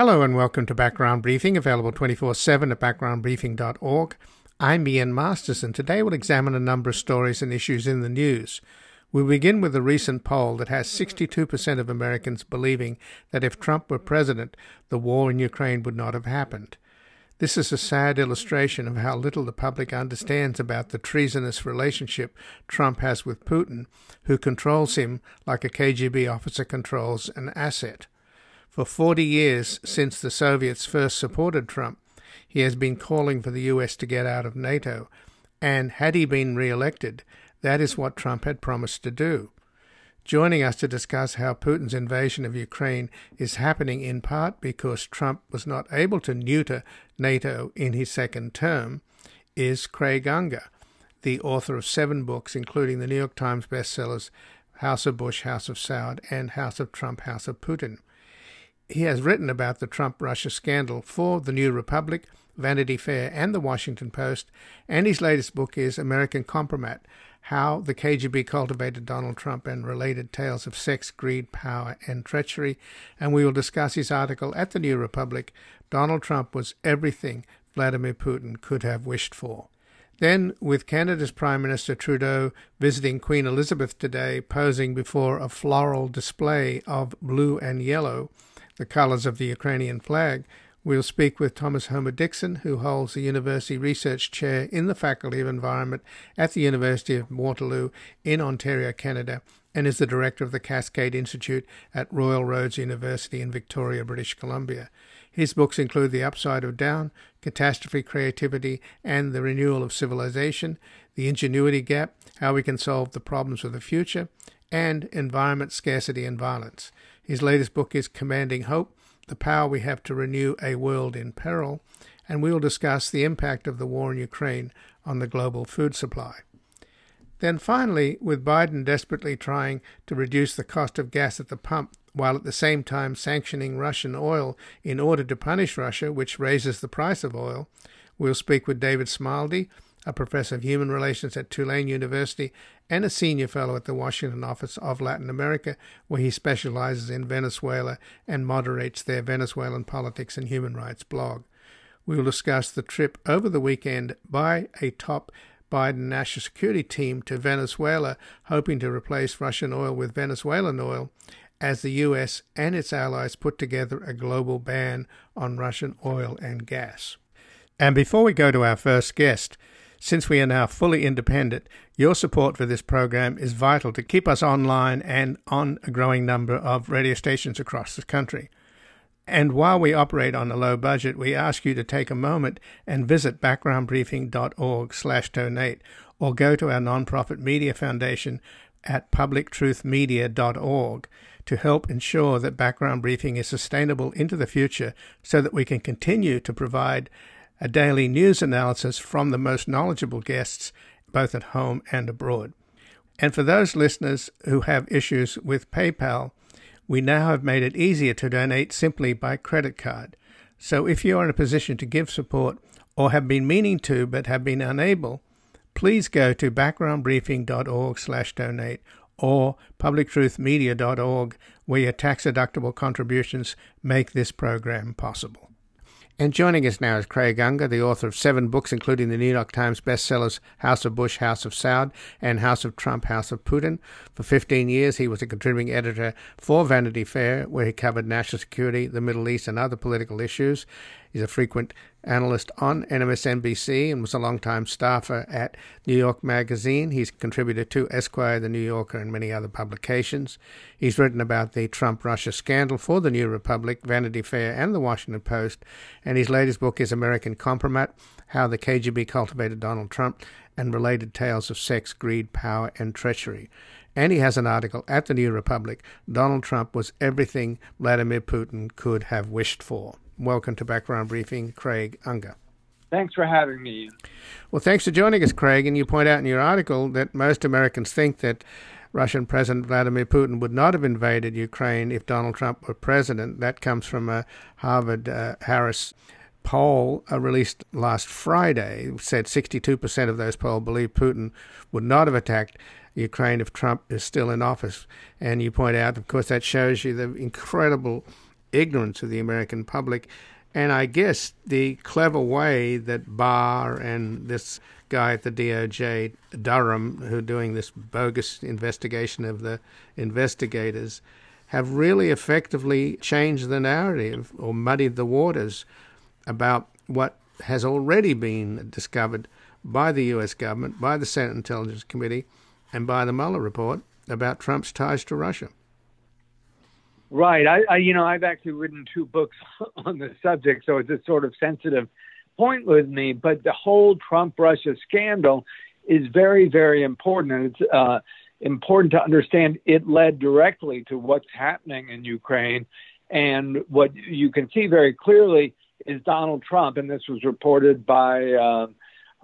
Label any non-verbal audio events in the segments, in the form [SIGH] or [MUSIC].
Hello and welcome to Background Briefing, available 24 7 at backgroundbriefing.org. I'm Ian Masters, and today we'll examine a number of stories and issues in the news. We begin with a recent poll that has 62% of Americans believing that if Trump were president, the war in Ukraine would not have happened. This is a sad illustration of how little the public understands about the treasonous relationship Trump has with Putin, who controls him like a KGB officer controls an asset. For 40 years since the Soviets first supported Trump, he has been calling for the US to get out of NATO, and had he been re elected, that is what Trump had promised to do. Joining us to discuss how Putin's invasion of Ukraine is happening in part because Trump was not able to neuter NATO in his second term is Craig Unger, the author of seven books, including the New York Times bestsellers House of Bush, House of Saud, and House of Trump, House of Putin. He has written about the Trump Russia scandal for The New Republic, Vanity Fair, and The Washington Post, and his latest book is American Kompromat how the KGB cultivated Donald Trump and related tales of sex, greed, power, and treachery. And we will discuss his article at the New Republic Donald Trump was everything Vladimir Putin could have wished for. Then, with Canada's Prime Minister Trudeau visiting Queen Elizabeth today, posing before a floral display of blue and yellow, the colours of the Ukrainian flag, We'll speak with Thomas Homer Dixon, who holds the University Research Chair in the Faculty of Environment at the University of Waterloo in Ontario, Canada, and is the director of the Cascade Institute at Royal Roads University in Victoria, British Columbia. His books include The Upside of Down, Catastrophe Creativity, and The Renewal of Civilization, The Ingenuity Gap, How We Can Solve the Problems of the Future, and Environment, Scarcity, and Violence. His latest book is Commanding Hope the power we have to renew a world in peril, and we will discuss the impact of the war in Ukraine on the global food supply. Then finally, with Biden desperately trying to reduce the cost of gas at the pump while at the same time sanctioning Russian oil in order to punish Russia, which raises the price of oil, we'll speak with David Smilde, a professor of human relations at Tulane University and a senior fellow at the Washington office of Latin America, where he specializes in Venezuela and moderates their Venezuelan politics and human rights blog. We will discuss the trip over the weekend by a top Biden national security team to Venezuela, hoping to replace Russian oil with Venezuelan oil, as the U.S. and its allies put together a global ban on Russian oil and gas. And before we go to our first guest, since we are now fully independent, your support for this program is vital to keep us online and on a growing number of radio stations across the country. And while we operate on a low budget, we ask you to take a moment and visit backgroundbriefing.org/donate or go to our nonprofit media foundation at publictruthmedia.org to help ensure that background briefing is sustainable into the future so that we can continue to provide a daily news analysis from the most knowledgeable guests, both at home and abroad. And for those listeners who have issues with PayPal, we now have made it easier to donate simply by credit card. So if you are in a position to give support or have been meaning to but have been unable, please go to backgroundbriefing.org/donate or publictruthmedia.org where your tax-deductible contributions make this program possible. And joining us now is Craig Unger, the author of seven books, including the New York Times bestsellers House of Bush, House of Saud, and House of Trump, House of Putin. For 15 years, he was a contributing editor for Vanity Fair, where he covered national security, the Middle East, and other political issues. He's a frequent analyst on MSNBC and was a longtime staffer at New York Magazine. He's contributed to Esquire, The New Yorker, and many other publications. He's written about the Trump Russia scandal for The New Republic, Vanity Fair, and The Washington Post. And his latest book is American Kompromat How the KGB Cultivated Donald Trump and Related Tales of Sex, Greed, Power, and Treachery. And he has an article at The New Republic Donald Trump was everything Vladimir Putin could have wished for. Welcome to Background Briefing, Craig Unger. Thanks for having me. Well, thanks for joining us, Craig. And you point out in your article that most Americans think that Russian President Vladimir Putin would not have invaded Ukraine if Donald Trump were president. That comes from a Harvard uh, Harris poll uh, released last Friday. It said 62% of those polled believe Putin would not have attacked Ukraine if Trump is still in office. And you point out, of course, that shows you the incredible ignorance of the American public. And I guess the clever way that Barr and this guy at the DOJ, Durham, who are doing this bogus investigation of the investigators, have really effectively changed the narrative or muddied the waters about what has already been discovered by the U.S. government, by the Senate Intelligence Committee, and by the Mueller report about Trump's ties to Russia. Right. I, I, you know, I've actually written two books [LAUGHS] on the subject, so it's a sort of sensitive point with me. But the whole Trump Russia scandal is very, very important, and it's uh, important to understand it led directly to what's happening in Ukraine. And what you can see very clearly is Donald Trump, and this was reported by uh,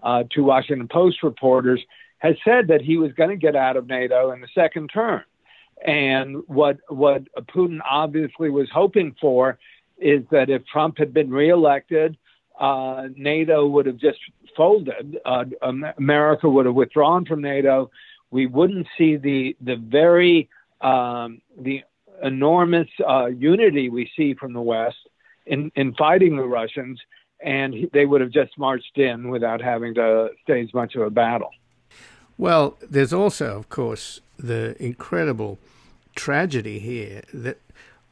uh, two Washington Post reporters, has said that he was going to get out of NATO in the second term. And what what Putin obviously was hoping for is that if Trump had been reelected, uh, NATO would have just folded. Uh, America would have withdrawn from NATO. We wouldn't see the the very um, the enormous uh, unity we see from the West in, in fighting the Russians, and they would have just marched in without having to stage much of a battle. Well, there's also, of course, the incredible tragedy here that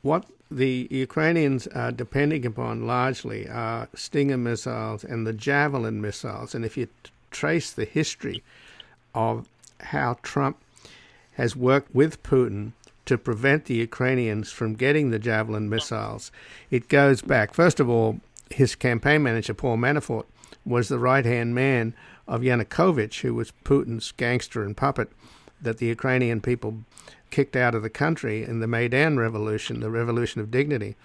what the Ukrainians are depending upon largely are Stinger missiles and the Javelin missiles. And if you trace the history of how Trump has worked with Putin to prevent the Ukrainians from getting the Javelin missiles, it goes back. First of all, his campaign manager, Paul Manafort, was the right hand man of Yanukovych, who was Putin's gangster and puppet that the Ukrainian people kicked out of the country in the Maidan Revolution, the Revolution of Dignity.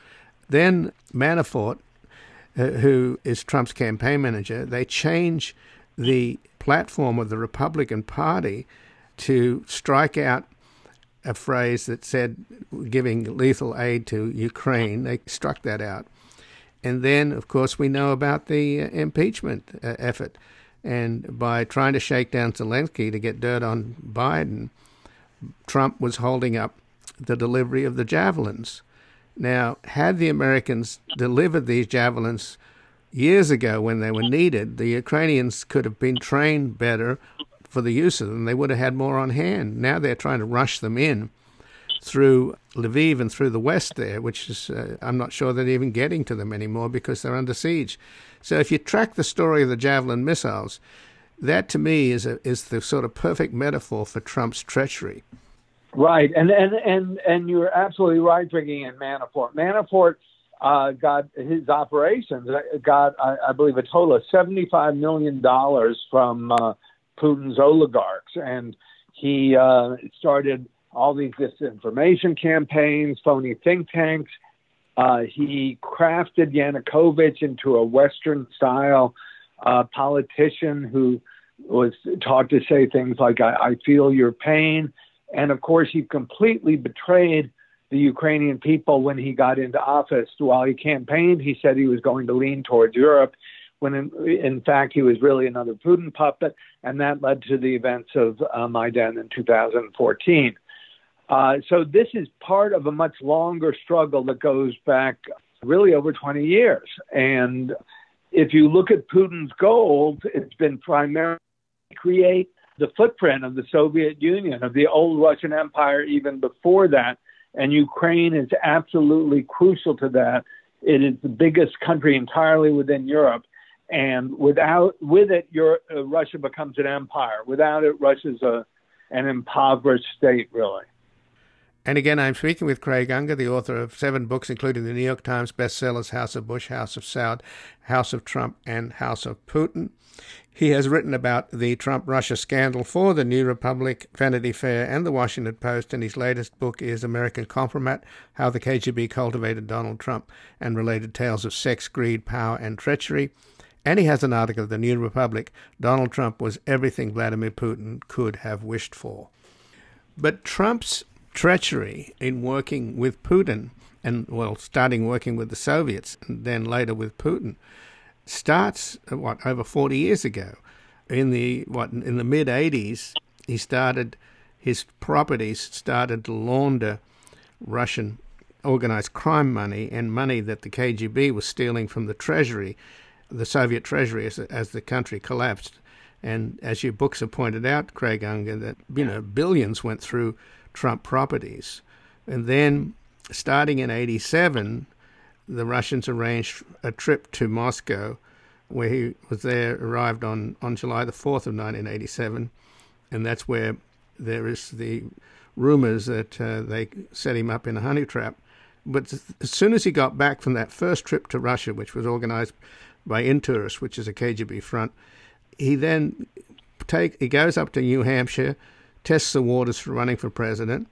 Then Manafort, uh, who is Trump's campaign manager, they change the platform of the Republican Party to strike out a phrase that said giving lethal aid to Ukraine. They struck that out. And then, of course, we know about the uh, impeachment uh, effort and by trying to shake down Zelensky to get dirt on Biden, Trump was holding up the delivery of the javelins. Now, had the Americans delivered these javelins years ago when they were needed, the Ukrainians could have been trained better for the use of them. They would have had more on hand. Now they're trying to rush them in through Lviv and through the west there, which is, uh, I'm not sure they're even getting to them anymore because they're under siege. So if you track the story of the Javelin missiles, that to me is a, is the sort of perfect metaphor for Trump's treachery. Right, and and and and you're absolutely right, bringing in Manafort. Manafort uh, got his operations uh, got, I, I, believe, a total of seventy-five million dollars from uh, Putin's oligarchs, and he uh, started all these disinformation campaigns, phony think tanks. Uh, he crafted Yanukovych into a Western style uh, politician who was taught to say things like, I, I feel your pain. And of course, he completely betrayed the Ukrainian people when he got into office. While he campaigned, he said he was going to lean towards Europe, when in, in fact he was really another Putin puppet. And that led to the events of uh, Maidan in 2014. Uh, so this is part of a much longer struggle that goes back really over 20 years. And if you look at Putin's goals, it's been primarily create the footprint of the Soviet Union, of the old Russian Empire, even before that. And Ukraine is absolutely crucial to that. It is the biggest country entirely within Europe. And without, with it, uh, Russia becomes an empire. Without it, Russia's a, an impoverished state, really. And again, I'm speaking with Craig Unger, the author of seven books, including the New York Times bestsellers House of Bush, House of Saud, House of Trump, and House of Putin. He has written about the Trump Russia scandal for the New Republic, Vanity Fair, and the Washington Post, and his latest book is American Kompromat How the KGB Cultivated Donald Trump and Related Tales of Sex, Greed, Power, and Treachery. And he has an article of the New Republic Donald Trump was everything Vladimir Putin could have wished for. But Trump's treachery in working with Putin and, well, starting working with the Soviets and then later with Putin starts, uh, what, over 40 years ago. In the, what, in the mid 80s, he started, his properties started to launder Russian organized crime money and money that the KGB was stealing from the treasury, the Soviet treasury, as, as the country collapsed. And as your books have pointed out, Craig Unger, that you know billions went through Trump properties, and then starting in '87, the Russians arranged a trip to Moscow, where he was there, arrived on on July the 4th of 1987, and that's where there is the rumors that uh, they set him up in a honey trap. But as soon as he got back from that first trip to Russia, which was organized by Intourist, which is a KGB front, he then take he goes up to New Hampshire, tests the waters for running for president,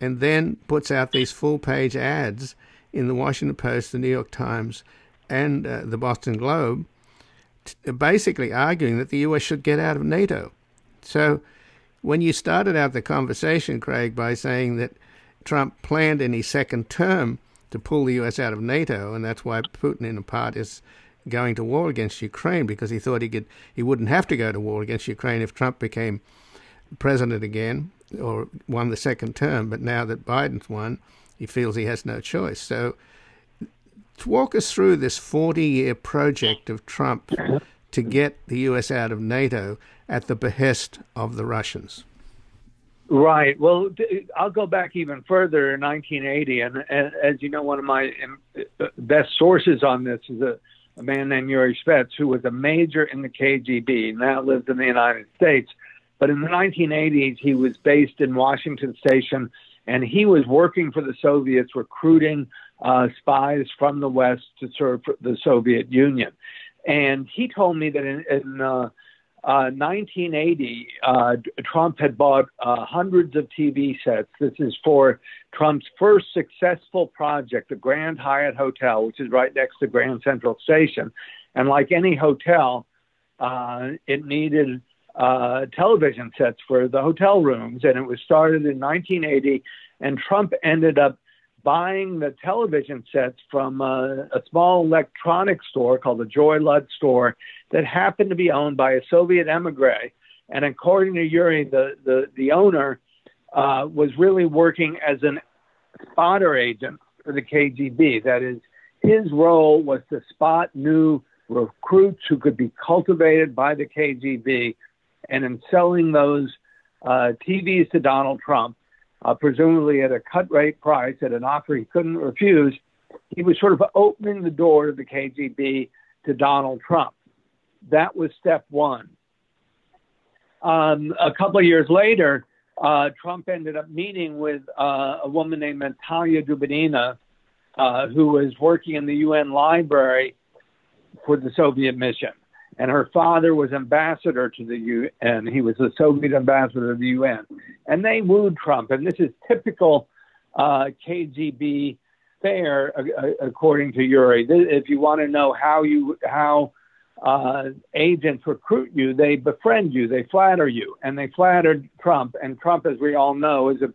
and then puts out these full page ads in the Washington Post, the New York Times, and uh, the Boston Globe, t- basically arguing that the U.S. should get out of NATO. So, when you started out the conversation, Craig, by saying that Trump planned in his second term to pull the U.S. out of NATO, and that's why Putin, in part, is going to war against Ukraine because he thought he could he wouldn't have to go to war against Ukraine if Trump became president again or won the second term. But now that Biden's won, he feels he has no choice. So, walk us through this 40 year project of Trump to get the U.S. out of NATO at the behest of the Russians. Right. Well, I'll go back even further in 1980, and, as you know, one of my um, best sources on this is a a man named Yuri Shvets, who was a major in the KGB, now lives in the United States. But in the 1980s, he was based in Washington Station, and he was working for the Soviets, recruiting uh, spies from the West to serve the Soviet Union. And he told me that in, in uh, uh, 1980, uh, Trump had bought uh, hundreds of TV sets. This is for Trump's first successful project, the Grand Hyatt Hotel, which is right next to Grand Central Station. And like any hotel, uh, it needed uh, television sets for the hotel rooms. And it was started in 1980. And Trump ended up buying the television sets from uh, a small electronics store called the Joy-Lud store that happened to be owned by a Soviet emigre. And according to Yuri, the, the, the owner uh, was really working as an spotter agent for the KGB. That is, his role was to spot new recruits who could be cultivated by the KGB, and in selling those uh, TVs to Donald Trump, uh, presumably at a cut rate price at an offer he couldn't refuse, he was sort of opening the door to the KGB to Donald Trump. That was step one. Um, a couple of years later, uh, Trump ended up meeting with uh, a woman named Natalia Dubinina, uh, who was working in the UN library for the Soviet mission. And her father was ambassador to the UN. He was the Soviet ambassador to the UN. And they wooed Trump. And this is typical uh, KGB fare, according to Yuri. If you want to know how you how uh, agents recruit you, they befriend you, they flatter you, and they flattered Trump. And Trump, as we all know, is a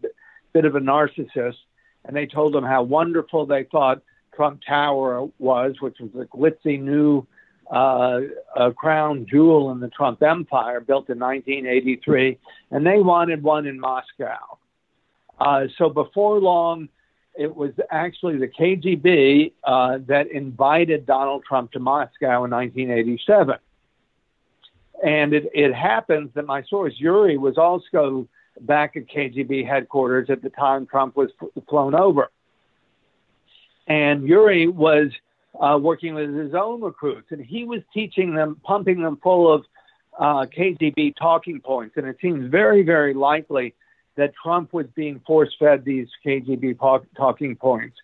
bit of a narcissist. And they told him how wonderful they thought Trump Tower was, which was a glitzy new uh, a crown jewel in the Trump empire, built in 1983, and they wanted one in Moscow. Uh, so before long, it was actually the KGB uh, that invited Donald Trump to Moscow in 1987. And it, it happens that my source, Yuri, was also back at KGB headquarters at the time Trump was flown over. And Yuri was uh, working with his own recruits, and he was teaching them, pumping them full of uh, KGB talking points. And it seems very, very likely that Trump was being force fed these KGB talking points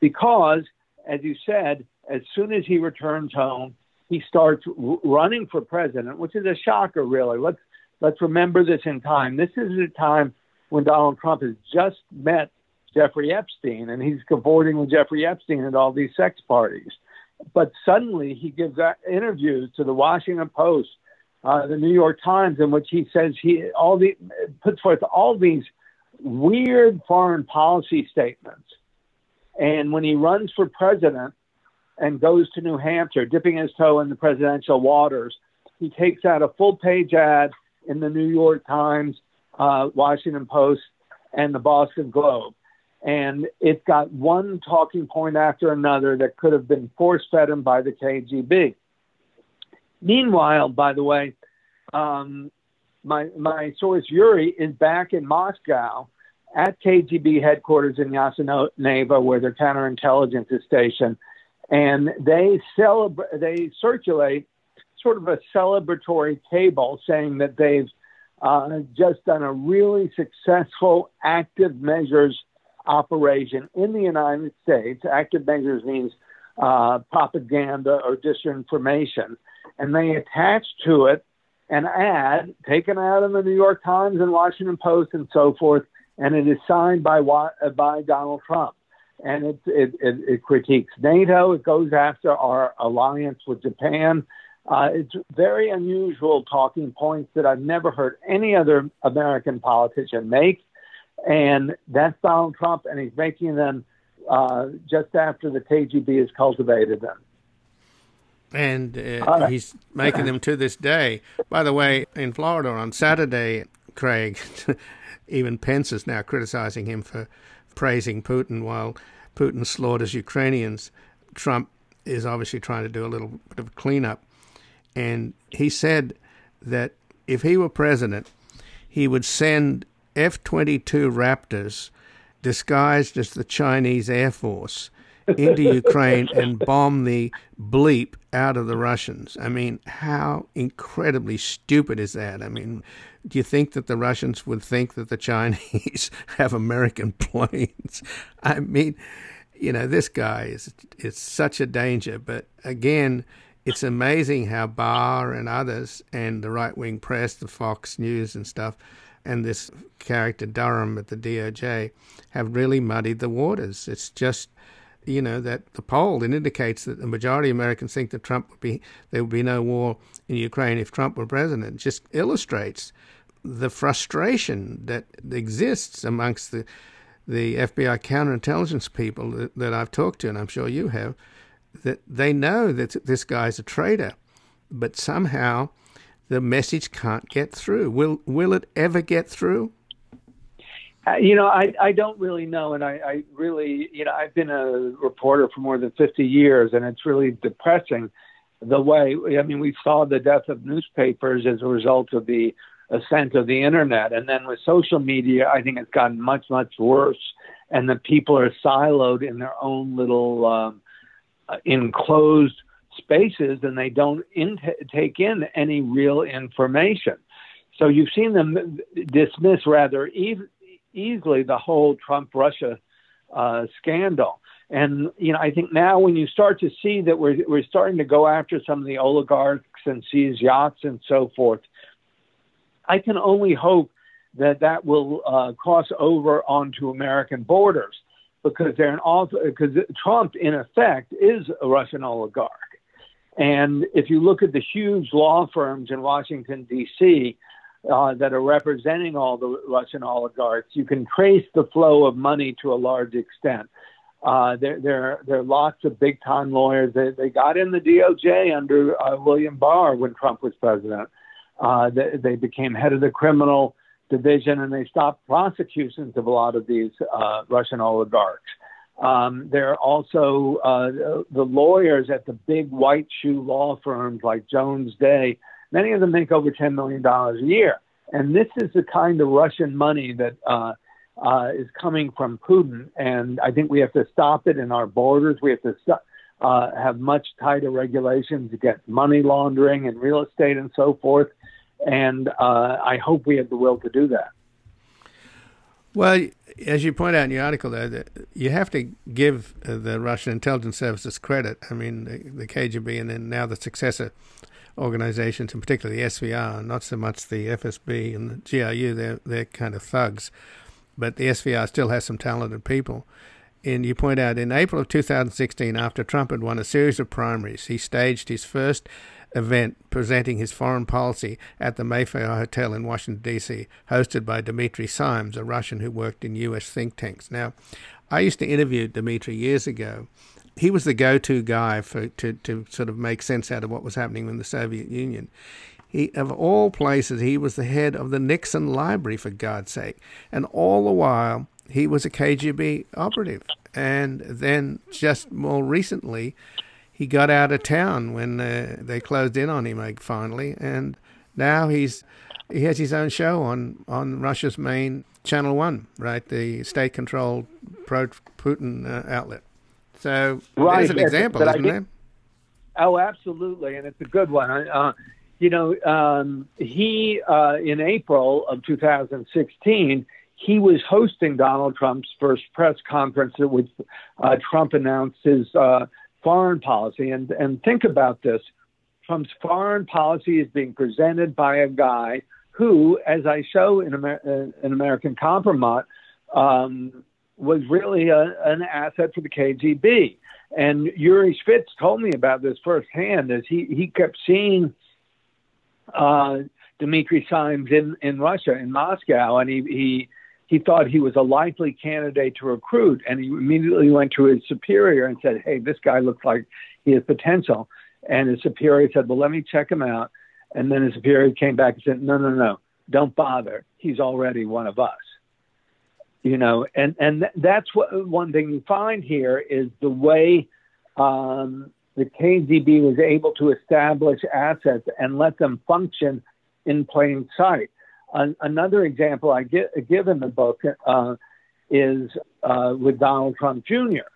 because, as you said, as soon as he returns home, he starts r- running for president, which is a shocker, really. Let's let's remember this in time. This is a time when Donald Trump has just met Jeffrey Epstein, and he's cavorting with Jeffrey Epstein at all these sex parties. But suddenly he gives interviews to the Washington Post uh, the New York Times, in which he says he all the puts forth all these weird foreign policy statements. And when he runs for president and goes to New Hampshire, dipping his toe in the presidential waters, he takes out a full page ad in the New York Times, uh, Washington Post, and the Boston Globe. And it's got one talking point after another that could have been force fed him by the KGB. Meanwhile, by the way, um, my my source Yuri is back in Moscow at KGB headquarters in Yasenevo, where their counterintelligence is stationed, and they celebrate they circulate sort of a celebratory table saying that they've uh, just done a really successful active measures operation in the United States. Active measures means uh, propaganda or disinformation, and they attach to it an ad taken out of the New York Times and Washington Post and so forth, and it is signed by by Donald Trump. And it, it, it, it critiques NATO. It goes after our alliance with Japan. Uh, it's very unusual talking points that I've never heard any other American politician make. And that's Donald Trump, and he's making them uh, just after the KGB has cultivated them and uh, he's making them to this day. By the way, in Florida on Saturday, Craig, [LAUGHS] even Pence is now criticizing him for praising Putin while Putin slaughters Ukrainians. Trump is obviously trying to do a little bit of cleanup, and he said that if he were president, he would send F 22 Raptors disguised as the Chinese Air Force into Ukraine [LAUGHS] and bomb the bleep out of the Russians. I mean, how incredibly stupid is that? I mean, do you think that the Russians would think that the Chinese [LAUGHS] have American [LAUGHS] planes? I mean, you know, this guy is is such a danger. But again, it's amazing how Barr and others and the right wing press, the Fox News and stuff, and this character Durham at the DOJ have really muddied the waters. It's just you know that the poll it indicates that the majority of Americans think that Trump would be there would be no war in Ukraine if Trump were president. It just illustrates the frustration that exists amongst the the FBI counterintelligence people that, that I've talked to, and I'm sure you have, that they know that this guy's a traitor, but somehow the message can't get through. Will will it ever get through? Uh, you know, I, I don't really know. And I, I really, you know, I've been a reporter for more than 50 years, and it's really depressing the way, I mean, we saw the death of newspapers as a result of the ascent of the internet. And then with social media, I think it's gotten much, much worse. And the people are siloed in their own little um, uh, enclosed spaces and they don't in- take in any real information. So you've seen them dismiss rather even easily the whole Trump Russia uh, scandal. And you know, I think now when you start to see that we're we're starting to go after some of the oligarchs and seize yachts and so forth, I can only hope that that will uh, cross over onto American borders because they're an because Trump in effect is a Russian oligarch. And if you look at the huge law firms in Washington D.C uh, that are representing all the Russian oligarchs, you can trace the flow of money to a large extent. Uh, there, there, there are lots of big time lawyers. They, they got in the DOJ under uh, William Barr when Trump was president. Uh, they, they became head of the criminal division and they stopped prosecutions of a lot of these uh, Russian oligarchs. Um, there are also uh, the lawyers at the big white shoe law firms like Jones Day Many of them make over $10 million a year. And this is the kind of Russian money that uh, uh, is coming from Putin. And I think we have to stop it in our borders. We have to st- uh, have much tighter regulations against money laundering and real estate and so forth. And uh, I hope we have the will to do that. Well, as you point out in your article, though, you have to give uh, the Russian intelligence services credit. I mean, the, the KGB and then now the successor organizations, and particularly the SVR, not so much the FSB and the GRU, they're, they're kind of thugs. But the SVR still has some talented people. And you point out in April of 2016, after Trump had won a series of primaries, he staged his first event presenting his foreign policy at the Mayfair Hotel in Washington, D.C., hosted by Dmitry Simes, a Russian who worked in U.S. think tanks. Now, I used to interview Dmitry years ago, he was the go-to guy for to, to sort of make sense out of what was happening in the Soviet Union. He, of all places, he was the head of the Nixon Library, for God's sake. And all the while, he was a KGB operative. And then just more recently, he got out of town when uh, they closed in on him like, finally. And now he's he has his own show on, on Russia's main Channel 1, right? The state controlled pro Putin uh, outlet. So right. there's an example, isn't there? Oh, absolutely. And it's a good one. Uh, you know, um, he, uh, in April of 2016, he was hosting Donald Trump's first press conference at which uh, Trump announced his uh, foreign policy. And, and think about this Trump's foreign policy is being presented by a guy who, as I show in, Amer- uh, American Compromise, um, was really a, an asset for the KGB. And Yuri Shvets told me about this firsthand as he, he kept seeing uh, Dmitry Simes in, in Russia, in Moscow, and he, he he thought he was a likely candidate to recruit, and he immediately went to his superior and said, "Hey, this guy looks like he has potential." And his superior said, "Well, let me check him out." And then his superior came back and said, "No, no, no, don't bother. He's already one of us." You know, and and that's what one thing you find here is the way um, the KGB was able to establish assets and let them function in plain sight an, another example I get, give in the book uh, is uh, with Donald Trump Jr.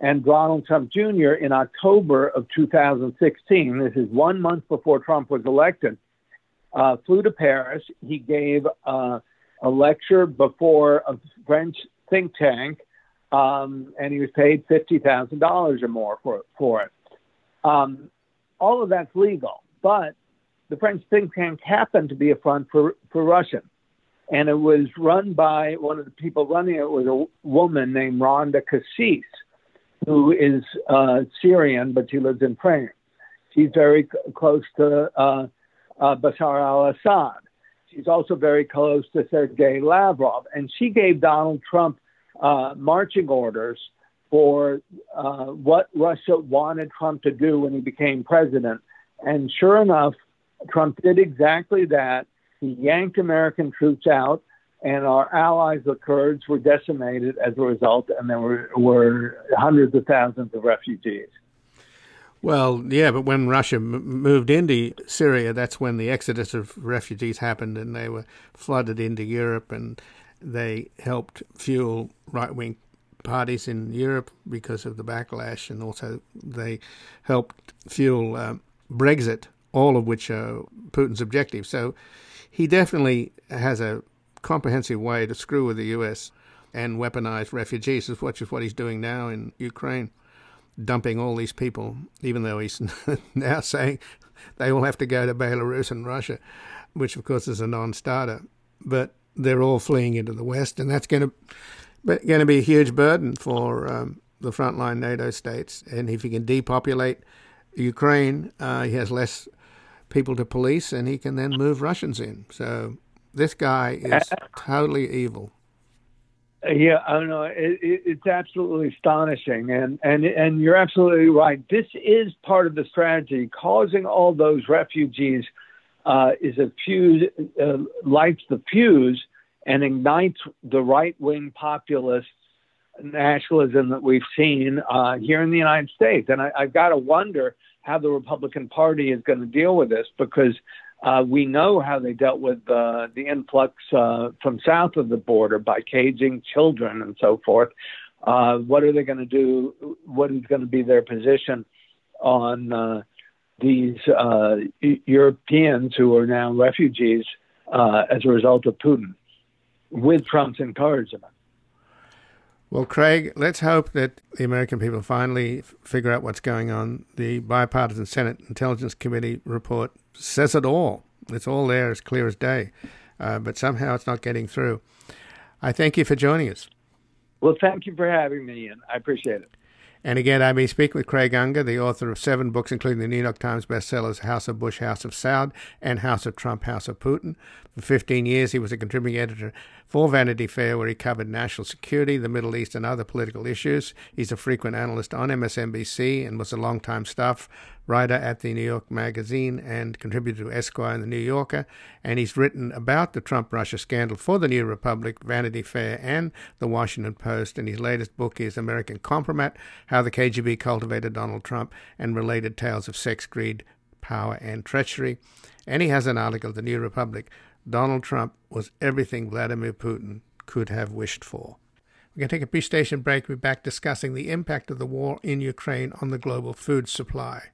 And Donald Trump Jr. in October of 2016, this is one month before Trump was elected, uh, flew to Paris. He gave uh, a lecture before a French think tank, um, and he was paid $50,000 or more for, for it. Um, all of that's legal, but the French think tank happened to be a front for, for Russia. And it was run by one of the people running it was a woman named Randa Kassis, who is uh, Syrian, but she lives in France. She's very c- close to uh, uh, Bashar al Assad. She's also very close to Sergei Lavrov. And she gave Donald Trump uh, marching orders for uh, what Russia wanted Trump to do when he became president. And sure enough, Trump did exactly that. He yanked American troops out, and our allies, the Kurds, were decimated as a result, and there were, were hundreds of thousands of refugees. Well, yeah, but when Russia m- moved into Syria, that's when the exodus of refugees happened, and they were flooded into Europe, and they helped fuel right wing parties in Europe because of the backlash, and also they helped fuel uh, Brexit all of which are Putin's objectives. So he definitely has a comprehensive way to screw with the U.S. and weaponize refugees, which is what he's doing now in Ukraine, dumping all these people, even though he's [LAUGHS] now saying they all have to go to Belarus and Russia, which of course is a non-starter. But they're all fleeing into the West, and that's going to going to be a huge burden for um, the frontline NATO states. And if he can depopulate Ukraine, uh, he has less people to police, and he can then move Russians in. So this guy is totally evil. Yeah, I don't know. It, it, it's absolutely astonishing, and and and you're absolutely right. This is part of the strategy. Causing all those refugees uh, is a fuse, uh, lights the fuse, and ignites the right wing populist nationalism that we've seen uh, here in the United States. And I, I've got to wonder how the Republican Party is going to deal with this because uh, we know how they dealt with uh, the influx uh, from south of the border by caging children and so forth. Uh, what are they going to do? What is going to be their position on uh, these uh, Europeans who are now refugees as a result of Putin with Trump's encouragement? Well, Craig, let's hope that the American people finally figure out what's going on. The bipartisan Senate Intelligence Committee report says it all. It's all there, as clear as day. Uh, but somehow it's not getting through. I thank you for joining us. Well, thank you for having me, Ian. I appreciate it. And again, I've been speaking with Craig Unger, the author of seven books, including the New York Times bestsellers House of Bush, House of Saud, and House of Trump, House of Putin. For 15 years, he was a contributing editor for Vanity Fair, where he covered national security, the Middle East, and other political issues. He's a frequent analyst on MSNBC and was a longtime staff writer at the New York Magazine and contributor to Esquire and the New Yorker. And he's written about the Trump Russia scandal for the New Republic, Vanity Fair, and the Washington Post. And his latest book is American Kompromat How the KGB Cultivated Donald Trump and Related Tales of Sex, Greed, Power, and Treachery. And he has an article, The New Republic Donald Trump was everything Vladimir Putin could have wished for. We're going to take a brief station break. We'll be back discussing the impact of the war in Ukraine on the global food supply.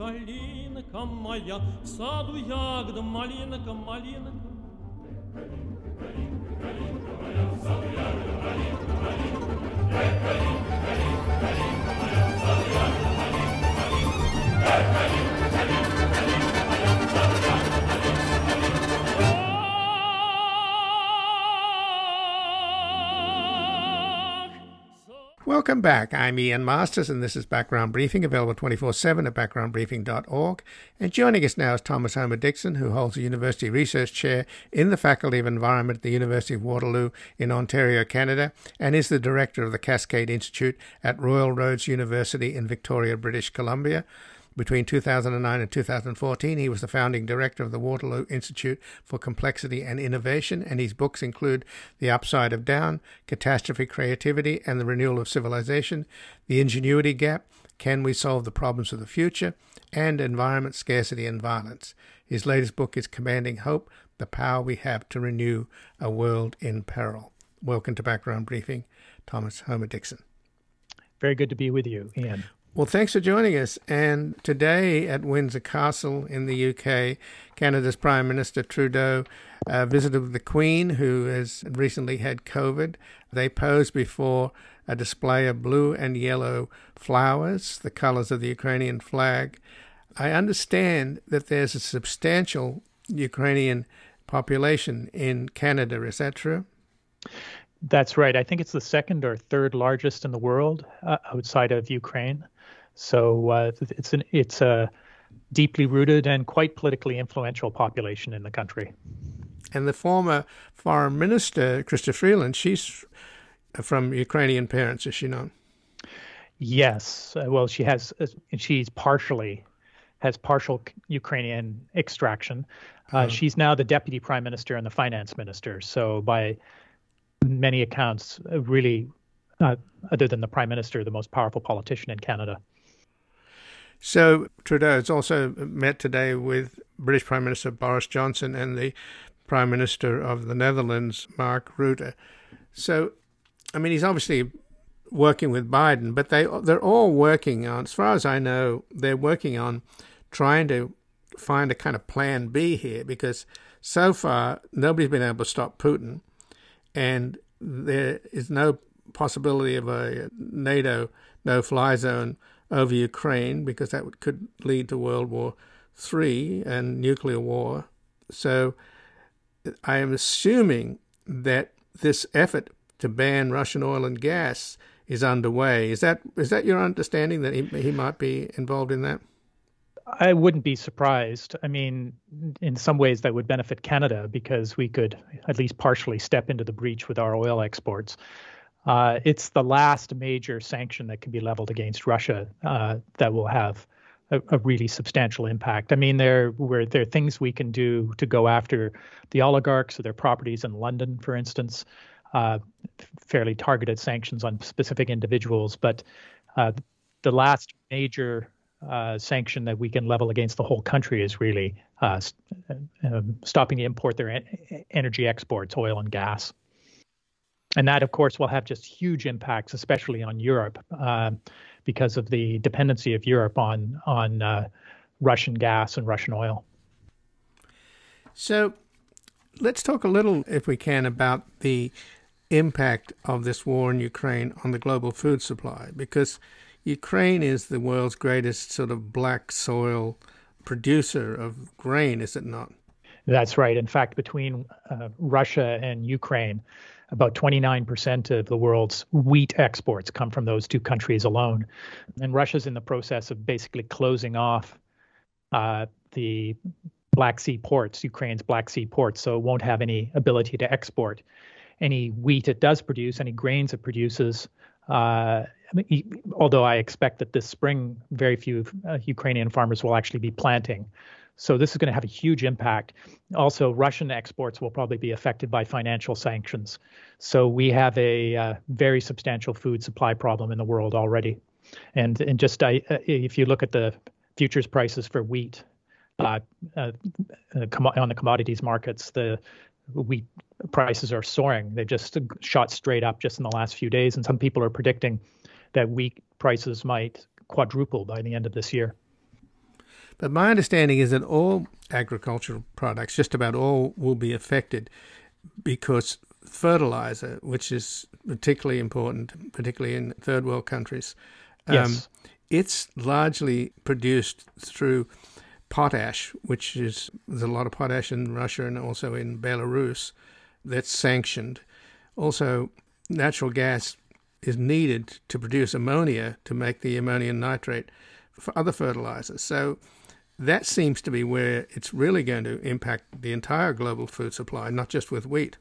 Калинка моя, в саду ягода, малинка, малинка. Калинка, калинка моя, в саду ягода, Welcome back. I'm Ian Masters, and this is Background Briefing, available 24 7 at backgroundbriefing.org. And joining us now is Thomas Homer Dixon, who holds a University Research Chair in the Faculty of Environment at the University of Waterloo in Ontario, Canada, and is the Director of the Cascade Institute at Royal Roads University in Victoria, British Columbia. Between 2009 and 2014, he was the founding director of the Waterloo Institute for Complexity and Innovation, and his books include The Upside of Down, Catastrophe Creativity and the Renewal of Civilization, The Ingenuity Gap, Can We Solve the Problems of the Future, and Environment, Scarcity, and Violence. His latest book is Commanding Hope The Power We Have to Renew a World in Peril. Welcome to Background Briefing, Thomas Homer Dixon. Very good to be with you, Ian. Well, thanks for joining us. And today at Windsor Castle in the UK, Canada's Prime Minister Trudeau uh, visited the Queen, who has recently had COVID. They posed before a display of blue and yellow flowers, the colors of the Ukrainian flag. I understand that there's a substantial Ukrainian population in Canada. Is that true? That's right. I think it's the second or third largest in the world uh, outside of Ukraine. So uh, it's an it's a deeply rooted and quite politically influential population in the country. And the former foreign minister, Chrystia Freeland, she's from Ukrainian parents, is she not? Yes. Uh, well, she has. Uh, she's partially has partial Ukrainian extraction. Uh, oh. She's now the deputy prime minister and the finance minister. So by many accounts, uh, really, uh, other than the prime minister, the most powerful politician in Canada. So Trudeau has also met today with British Prime Minister Boris Johnson and the Prime Minister of the Netherlands, Mark Rutte. So, I mean, he's obviously working with Biden, but they they're all working on, as far as I know, they're working on trying to find a kind of plan B here because so far nobody's been able to stop Putin, and there is no possibility of a NATO no-fly zone over Ukraine because that could lead to World War III and nuclear war. So I am assuming that this effort to ban Russian oil and gas is underway. Is that is that your understanding that he he might be involved in that? I wouldn't be surprised. I mean, in some ways that would benefit Canada because we could at least partially step into the breach with our oil exports. Uh, it's the last major sanction that can be leveled against Russia uh, that will have a, a, really substantial impact. I mean, there were there are things we can do to go after the oligarchs or their properties in London, for instance. Uh, fairly targeted sanctions on specific individuals, but uh, the last major uh, sanction that we can level against the whole country is really uh, st- um, stopping the import their en- energy exports, oil and gas and that, of course, will have just huge impacts, especially on Europe, uh, because of the dependency of Europe on on uh, Russian gas and Russian oil. So, let's talk a little, if we can, about the impact of this war in Ukraine on the global food supply, because Ukraine is the world's greatest sort of black soil producer of grain, is it not? That's right. In fact, between uh, Russia and Ukraine, about 29% of the world's wheat exports come from those two countries alone. And Russia's in the process of basically closing off uh, the Black Sea ports, Ukraine's Black Sea ports, so it won't have any ability to export any wheat it does produce, any grains it produces. Uh, although I expect that this spring, very few uh, Ukrainian farmers will actually be planting. So this is going to have a huge impact. Also, Russian exports will probably be affected by financial sanctions. So we have a uh, very substantial food supply problem in the world already. And and just uh, if you look at the futures prices for wheat uh, uh, uh on the commodities markets, the wheat prices are soaring. They've just shot straight up just in the last few days, and some people are predicting that wheat prices might quadruple by the end of this year. But my understanding is that all agricultural products, just about all, will be affected because fertilizer, which is particularly important, particularly in third world countries, um, yes. it's largely produced through potash, which is there's a lot of potash in Russia and also in Belarus that's sanctioned. Also, natural gas is needed to produce ammonia to make the ammonium nitrate for other fertilizers. So that seems to be where it's really going to impact the entire global food supply, not just with wheat.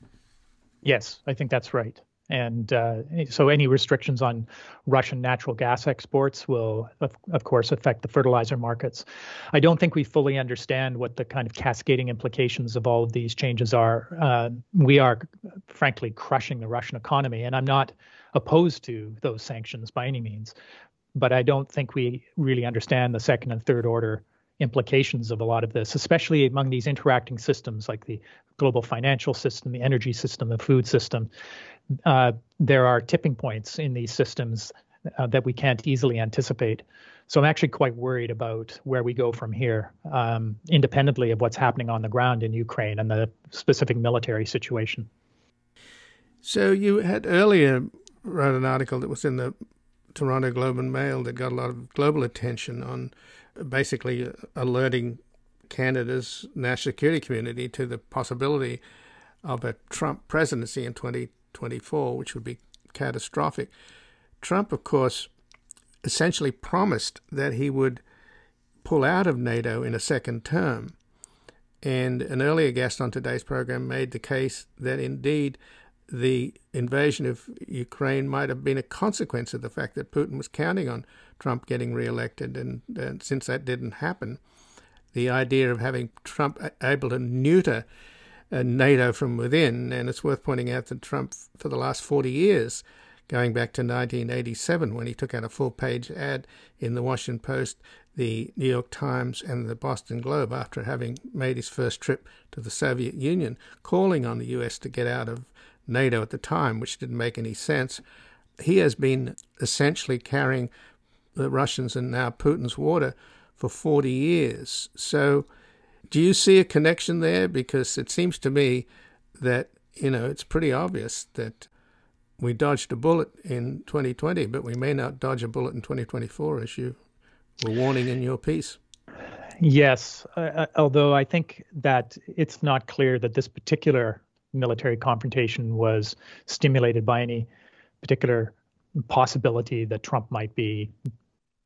Yes, I think that's right. And uh, so any restrictions on Russian natural gas exports will, of, of, course, affect the fertilizer markets. I don't think we fully understand what the kind of cascading implications of all of these changes are. Uh, we are, frankly, crushing the Russian economy, and I'm not opposed to those sanctions by any means. But I don't think we really understand the second and third order implications of a lot of this, especially among these interacting systems like the global financial system, the energy system, the food system. Uh, there are tipping points in these systems uh, that we can't easily anticipate. So I'm actually quite worried about where we go from here, um, independently of what's happening on the ground in Ukraine and the specific military situation. So you had earlier wrote an article that was in the Toronto Globe and Mail that got a lot of global attention on basically alerting Canada's national security community to the possibility of a Trump presidency in 2024, which would be catastrophic. Trump, of course, essentially promised that he would pull out of NATO in a second term. And an earlier guest on today's program made the case that indeed the invasion of Ukraine might have been a consequence of the fact that Putin was counting on Trump getting reelected. And, and since that didn't happen, the idea of having Trump able to neuter uh, NATO from within, and it's worth pointing out that Trump, for the last 40 years, going back to 1987, when he took out a full page ad in the Washington Post, the New York Times, and the Boston Globe after having made his first trip to the Soviet Union, calling on the US to get out of NATO at the time, which didn't make any sense. He has been essentially carrying the Russians and now Putin's water for 40 years. So, do you see a connection there? Because it seems to me that, you know, it's pretty obvious that we dodged a bullet in 2020, but we may not dodge a bullet in 2024, as you were warning in your piece. Yes, uh, although I think that it's not clear that this particular military confrontation was stimulated by any particular possibility that Trump might be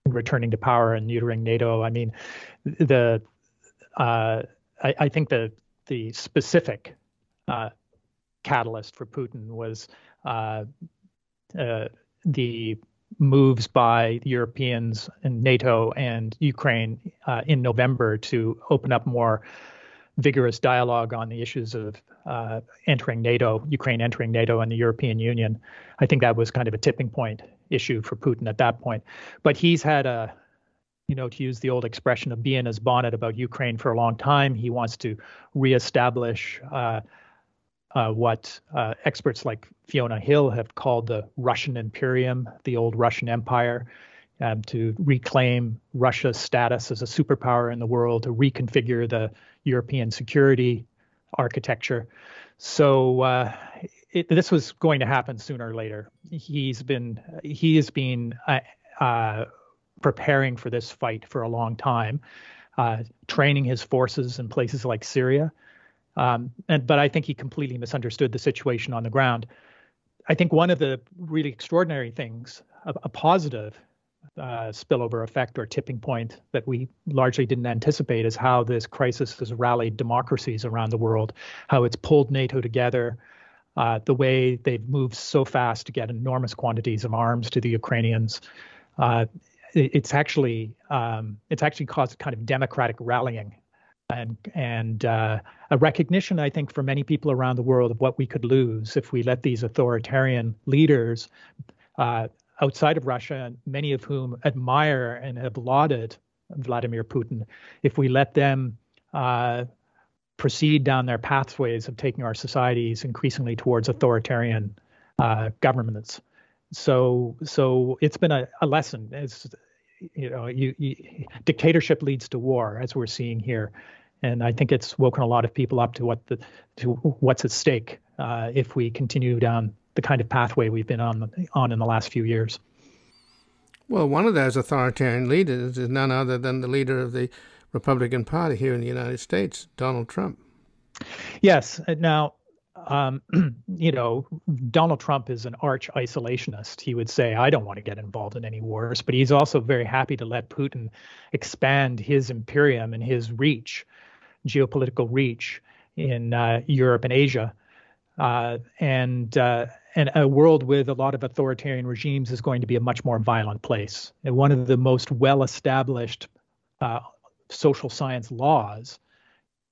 returning to power and neutering NATO. I mean, the uh, I, I, think the the specific uh, catalyst for Putin was uh, uh the moves by Europeans and NATO and Ukraine uh, in November to open up more vigorous dialogue on the issues of uh, entering NATO, Ukraine entering NATO and the European Union. I think that was kind of a tipping point issue for Putin at that point. But he's had a, you know, to use the old expression of being his bonnet about Ukraine for a long time. He wants to reestablish uh, uh, what uh, experts like Fiona Hill have called the Russian Imperium, the old Russian Empire um, to reclaim Russia's status as a superpower in the world, to reconfigure the European security architecture. So uh, it, this was going to happen sooner or later. He's been he has been uh, uh, preparing for this fight for a long time, uh, training his forces in places like Syria. Um, and but I think he completely misunderstood the situation on the ground. I think one of the really extraordinary things, a, a positive uh, spillover effect or tipping point that we largely didn't anticipate is how this crisis has rallied democracies around the world, how it's pulled NATO together, uh, the way they've moved so fast to get enormous quantities of arms to the Ukrainians. Uh, it, it's actually um, it's actually caused kind of democratic rallying and and uh, a recognition, I think, for many people around the world of what we could lose if we let these authoritarian leaders uh, outside of Russia, many of whom admire and have lauded Vladimir Putin, if we let them uh, proceed down their pathways of taking our societies increasingly towards authoritarian uh, governments. So, so it's been a, a lesson. It's, you know, you, you, dictatorship leads to war, as we're seeing here, and I think it's woken a lot of people up to what the to what's at stake uh, if we continue down the kind of pathway we've been on on in the last few years. Well, one of those authoritarian leaders is none other than the leader of the Republican Party here in the United States, Donald Trump. Yes. Now, um, [CLEARS THROAT] you know, Donald Trump is an arch isolationist. He would say, I don't want to get involved in any wars, but he's also very happy to let Putin expand his imperium and his reach, geopolitical reach in uh, Europe and Asia. Uh, and uh, and a world with a lot of authoritarian regimes is going to be a much more violent place. And one of the most well-established uh, social science laws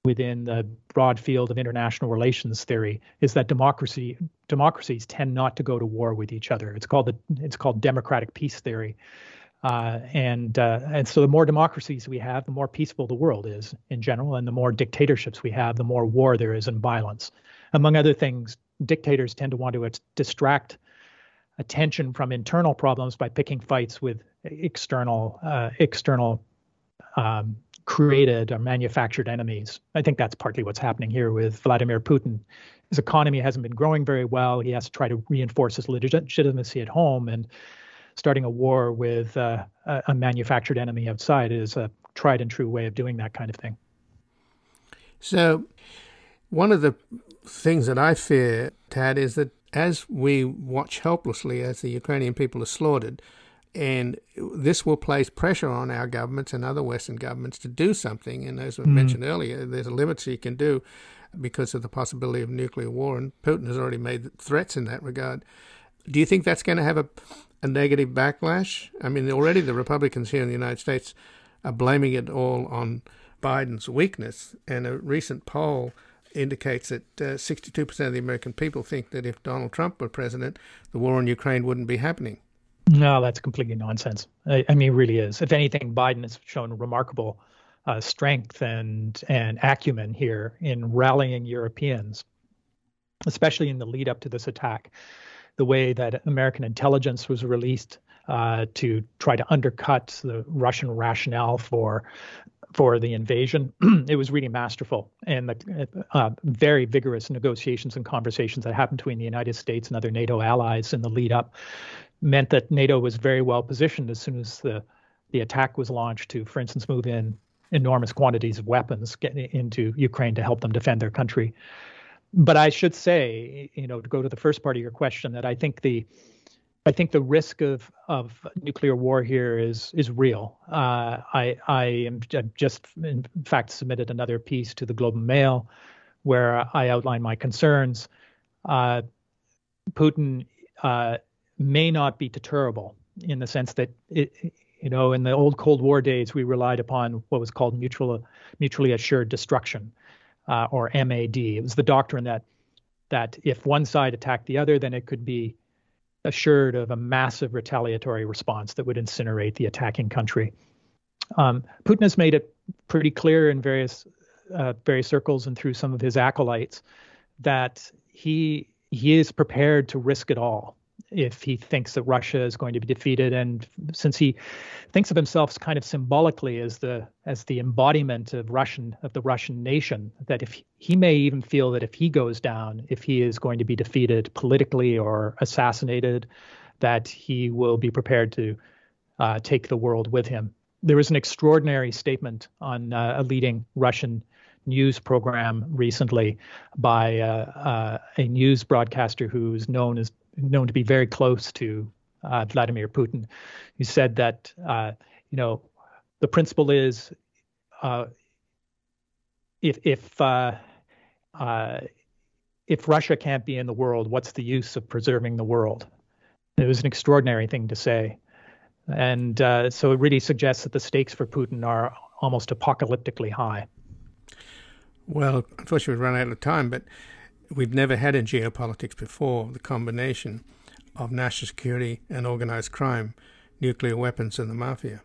within the broad field of international relations theory is that democracy democracies tend not to go to war with each other. It's called the it's called democratic peace theory. Uh, and uh, and so the more democracies we have, the more peaceful the world is in general, and the more dictatorships we have, the more war there is and violence among other things, dictators tend to want to distract attention from internal problems by picking fights with external uh, external um, created or manufactured enemies. I think that's partly what's happening here with Vladimir Putin. His economy hasn't been growing very well. He has to try to reinforce his legitimacy at home, and starting a war with uh, a manufactured enemy outside is a tried and true way of doing that kind of thing. So, one of the things that I fear, Tad, is that as we watch helplessly as the Ukrainian people are slaughtered, and this will place pressure on our governments and other Western governments to do something. And as we mm. mentioned earlier, there's a limit you can do because of the possibility of nuclear war, and Putin has already made threats in that regard. Do you think that's going to have a, a negative backlash? I mean, already the Republicans here in the United States are blaming it all on Biden's weakness, and a recent poll indicates that uh, 62% of the American people think that if Donald Trump were president, the war in Ukraine wouldn't be happening. No, that's completely nonsense. I, I mean, really is. If anything, Biden has shown remarkable uh, strength and and acumen here in rallying Europeans, especially in the lead up to this attack. The way that American intelligence was released uh, to try to undercut the Russian rationale for for the invasion. [CLEARS THROAT] it was really masterful, and the uh, very vigorous negotiations and conversations that happened between the United States and other NATO allies in the lead up meant that NATO was very well positioned as soon as the the attack was launched to, for instance, move in enormous quantities of weapons into Ukraine to help them defend their country. But I should say, you know, to go to the first part of your question, that I think the I think the risk of of nuclear war here is is real. Uh, I I am just in fact submitted another piece to the Globe and Mail where I outline my concerns. Uh, Putin uh, may not be deterrable in the sense that it, you know, in the old Cold War days, we relied upon what was called mutual mutually assured destruction, uh, or MAD. It was the doctrine that that if one side attacked the other, then it could be assured of a massive retaliatory response that would incinerate the attacking country. Um, Putin has made it pretty clear in various uh, various circles and through some of his acolytes that he he is prepared to risk it all if he thinks that Russia is going to be defeated, and since he thinks of himself kind of symbolically as the as the embodiment of Russian of the Russian nation, that if he may even feel that if he goes down, if he is going to be defeated politically or assassinated, that he will be prepared to uh, take the world with him. There was an extraordinary statement on uh, a leading Russian news program recently by uh, uh a news broadcaster who's known as known to be very close to uh, Vladimir Putin, who said that uh, you know the principle is uh, if if uh, uh, if Russia can't be in the world, what's the use of preserving the world? It was an extraordinary thing to say. And uh, so it really suggests that the stakes for Putin are almost apocalyptically high. Well, unfortunately, we've run out of time, but we've never had in geopolitics before the combination of national security and organized crime, nuclear weapons, and the mafia.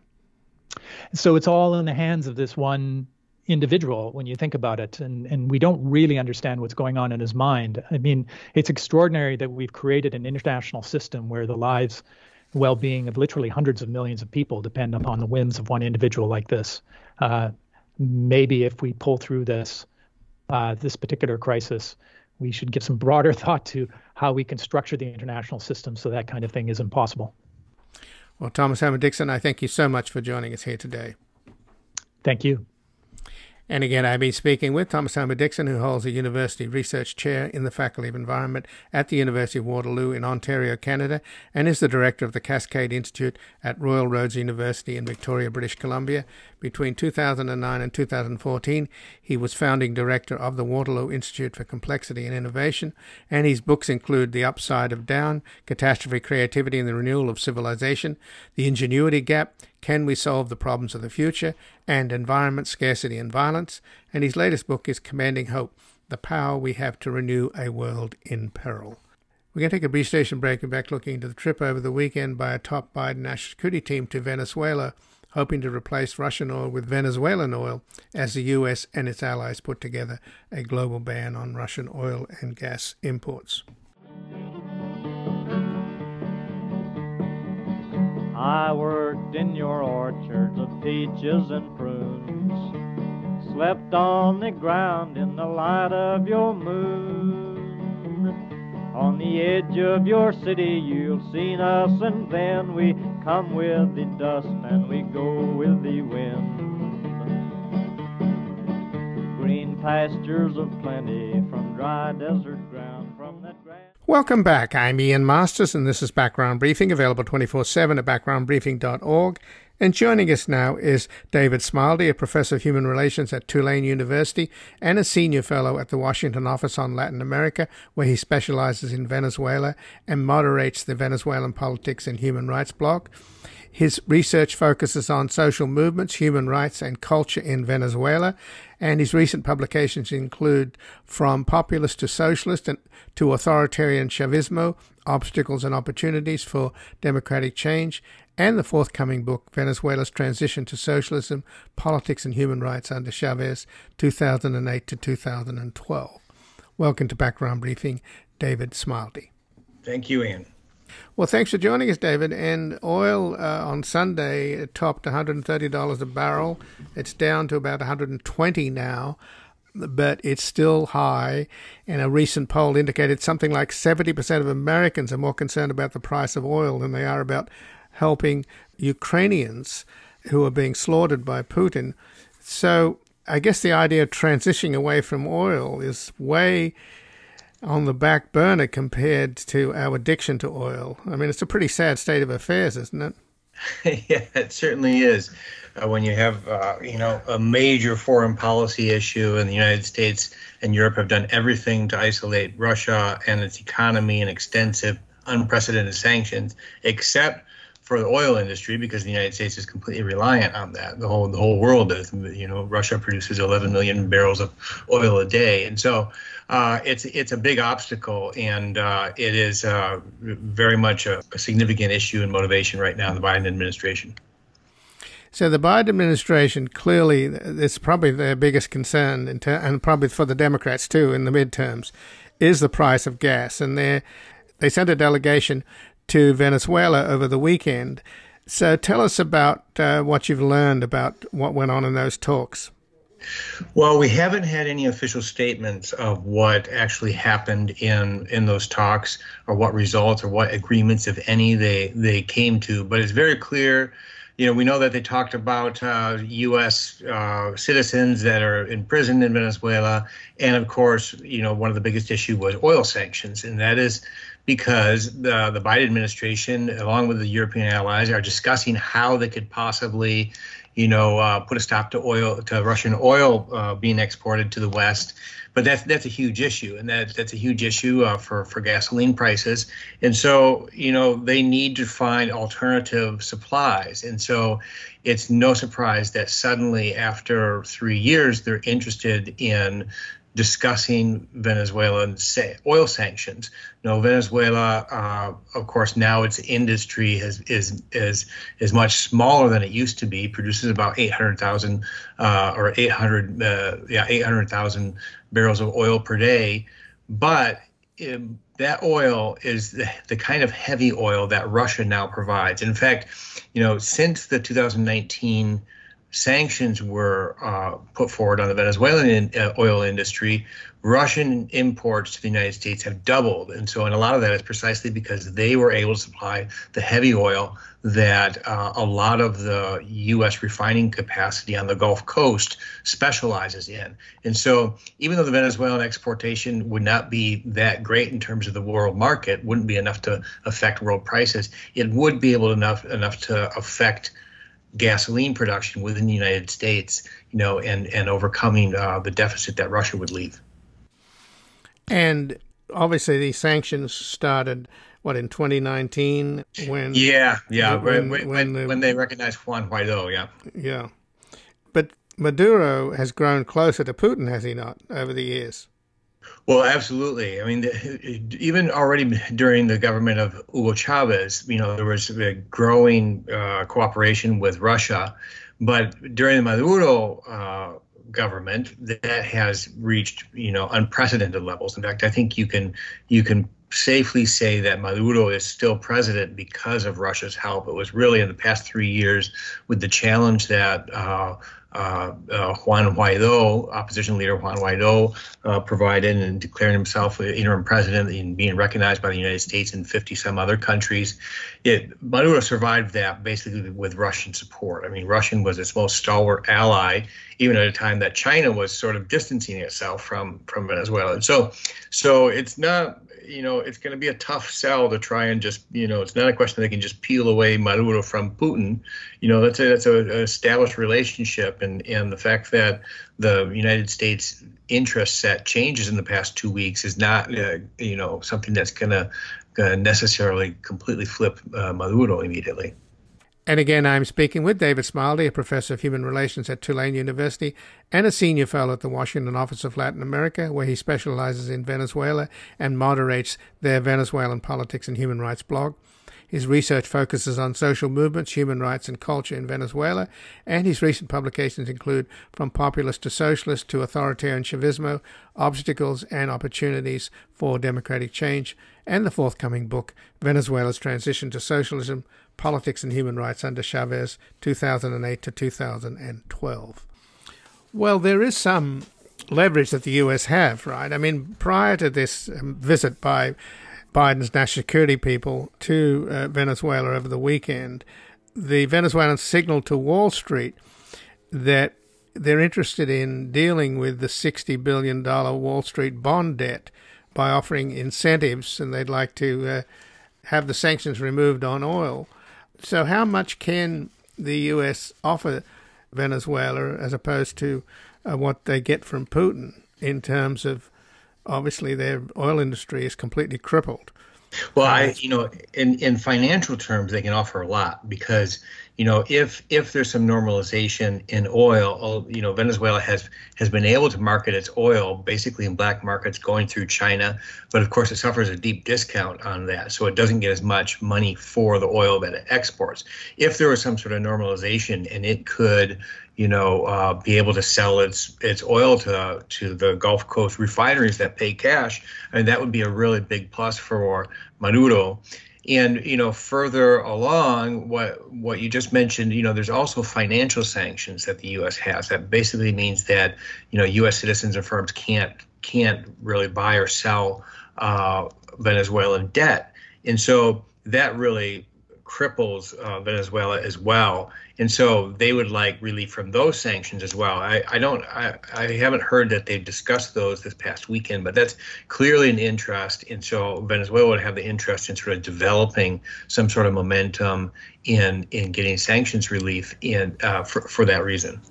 So it's all in the hands of this one individual when you think about it and and we don't really understand what's going on in his mind i mean it's extraordinary that we've created an international system where the lives well-being of literally hundreds of millions of people depend upon the whims of one individual like this uh, maybe if we pull through this uh, this particular crisis we should give some broader [LAUGHS] thought to how we can structure the international system so that kind of thing isn't possible well thomas Homer dixon i thank you so much for joining us here today. Thank you and again, I've been speaking with Thomas Homer Dixon, who holds a university research chair in the Faculty of Environment at the University of Waterloo in Ontario, Canada, and is the director of the Cascade Institute at Royal Roads University in Victoria, British Columbia. Between 2009 and 2014, he was founding director of the Waterloo Institute for Complexity and Innovation, and his books include The Upside of Down, Catastrophe, Creativity, and the Renewal of Civilization, The Ingenuity Gap, can We Solve the Problems of the Future? and Environment, Scarcity and Violence. And his latest book is Commanding Hope The Power We Have to Renew a World in Peril. We're going to take a brief station break and back looking into the trip over the weekend by a top Biden national security team to Venezuela, hoping to replace Russian oil with Venezuelan oil as the U.S. and its allies put together a global ban on Russian oil and gas imports. I worked in your orchards of peaches and prunes, slept on the ground in the light of your moon. On the edge of your city you'll see us, and then we come with the dust and we go with the wind. Green pastures of plenty from dry desert Welcome back. I'm Ian Masters, and this is Background Briefing, available 24 7 at backgroundbriefing.org. And joining us now is David Smilde, a professor of human relations at Tulane University and a senior fellow at the Washington Office on Latin America, where he specializes in Venezuela and moderates the Venezuelan Politics and Human Rights blog. His research focuses on social movements, human rights, and culture in Venezuela, and his recent publications include From Populist to Socialist and to Authoritarian Chavismo Obstacles and Opportunities for Democratic Change, and the forthcoming book, Venezuela's Transition to Socialism Politics and Human Rights under Chavez, 2008 to 2012. Welcome to Background Briefing, David Smilde. Thank you, Ian. Well, thanks for joining us, David. And oil uh, on Sunday topped $130 a barrel. It's down to about 120 now, but it's still high. And a recent poll indicated something like 70% of Americans are more concerned about the price of oil than they are about helping Ukrainians who are being slaughtered by Putin. So I guess the idea of transitioning away from oil is way on the back burner compared to our addiction to oil. I mean, it's a pretty sad state of affairs, isn't it? [LAUGHS] yeah, it certainly is. Uh, when you have, uh, you know, a major foreign policy issue, and the United States and Europe have done everything to isolate Russia and its economy and extensive, unprecedented sanctions, except for the oil industry because the United States is completely reliant on that. The whole the whole world is. You know, Russia produces 11 million barrels of oil a day, and so uh, it's it's a big obstacle, and uh, it is uh, very much a, a significant issue and motivation right now in the Biden administration. So the Biden administration clearly it's probably their biggest concern, ter- and probably for the Democrats too in the midterms, is the price of gas, and they they sent a delegation to Venezuela over the weekend. So tell us about uh, what you've learned about what went on in those talks. Well, we haven't had any official statements of what actually happened in in those talks, or what results, or what agreements, if any, they they came to. But it's very clear. You know, we know that they talked about uh, U.S. Uh, citizens that are in prison in Venezuela, and of course, you know, one of the biggest issue was oil sanctions, and that is because the, the Biden administration, along with the European allies, are discussing how they could possibly, you know, uh, put a stop to oil to Russian oil uh, being exported to the West. But that's that's a huge issue, and that that's a huge issue uh, for for gasoline prices. And so, you know, they need to find alternative supplies. And so, it's no surprise that suddenly, after three years, they're interested in discussing Venezuelan oil sanctions. No, Venezuela, uh, of course, now its industry has, is is is much smaller than it used to be. Produces about 800,000 uh, or 800 uh, yeah 800,000 barrels of oil per day, but um, that oil is the, the, kind of heavy oil that Russia now provides. In fact, you know, since the 2019 sanctions were uh, put forward on the Venezuelan in, uh, oil industry, Russian imports to the United States have doubled. And so, and a lot of that is precisely because they were able to supply the heavy oil that uh, a lot of the U.S. refining capacity on the Gulf Coast specializes in. And so, even though the Venezuelan exportation would not be that great in terms of the world market, wouldn't be enough to affect world prices, it would be able enough enough to affect gasoline production within the United States, you know, and and overcoming uh, the deficit that Russia would leave. And obviously, these sanctions started what in 2019 when yeah yeah when when, when, the, when they recognized Juan Guaido yeah yeah, but Maduro has grown closer to Putin, has he not, over the years? Well, absolutely. I mean, the, even already during the government of Hugo Chavez, you know, there was a growing uh, cooperation with Russia, but during the Maduro uh, government, that has reached you know unprecedented levels. In fact, I think you can you can safely say that Maduro is still president because of Russia's help. It was really in the past three years with the challenge that uh, uh, uh, Juan Guaido, opposition leader Juan Guaido, uh, provided and declaring himself interim president and being recognized by the United States and 50 some other countries. It, Maduro survived that basically with Russian support. I mean, Russian was its most stalwart ally, even at a time that China was sort of distancing itself from from Venezuela. So, so it's not you know, it's going to be a tough sell to try and just, you know, it's not a question they can just peel away Maduro from Putin. You know, that's a, that's a, an established relationship, and and the fact that the United States interest set changes in the past two weeks is not, uh, you know, something that's going to necessarily completely flip uh, Maduro immediately. And again, I'm speaking with David Smilde, a professor of human relations at Tulane University and a senior fellow at the Washington Office of Latin America, where he specializes in Venezuela and moderates their Venezuelan politics and human rights blog. His research focuses on social movements, human rights, and culture in Venezuela, and his recent publications include From Populist to Socialist to Authoritarian Chavismo Obstacles and Opportunities for Democratic Change, and the forthcoming book, Venezuela's Transition to Socialism Politics and Human Rights under Chavez, 2008 to 2012. Well, there is some leverage that the U.S. have, right? I mean, prior to this um, visit by Biden's national security people to uh, Venezuela over the weekend, the Venezuelans signaled to Wall Street that they're interested in dealing with the $60 billion Wall Street bond debt by offering incentives, and they'd like to uh, have the sanctions removed on oil. So, how much can the U.S. offer Venezuela as opposed to uh, what they get from Putin in terms of obviously their oil industry is completely crippled? Well, I, uh, you know, in, in financial terms, they can offer a lot because you know, if if there's some normalization in oil, you know, Venezuela has has been able to market its oil basically in black markets going through China, but of course it suffers a deep discount on that, so it doesn't get as much money for the oil that it exports. If there was some sort of normalization and it could, you know, uh, be able to sell its its oil to to the Gulf Coast refineries that pay cash, I mean that would be a really big plus for Maduro. And you know, further along, what what you just mentioned, you know, there's also financial sanctions that the U.S. has. That basically means that you know, U.S. citizens and firms can't can't really buy or sell uh, Venezuelan debt, and so that really cripples uh, Venezuela as well. And so they would like relief from those sanctions as well. I, I don't I, I haven't heard that they've discussed those this past weekend, but that's clearly an interest, and so Venezuela would have the interest in sort of developing some sort of momentum in in getting sanctions relief in uh, for for that reason.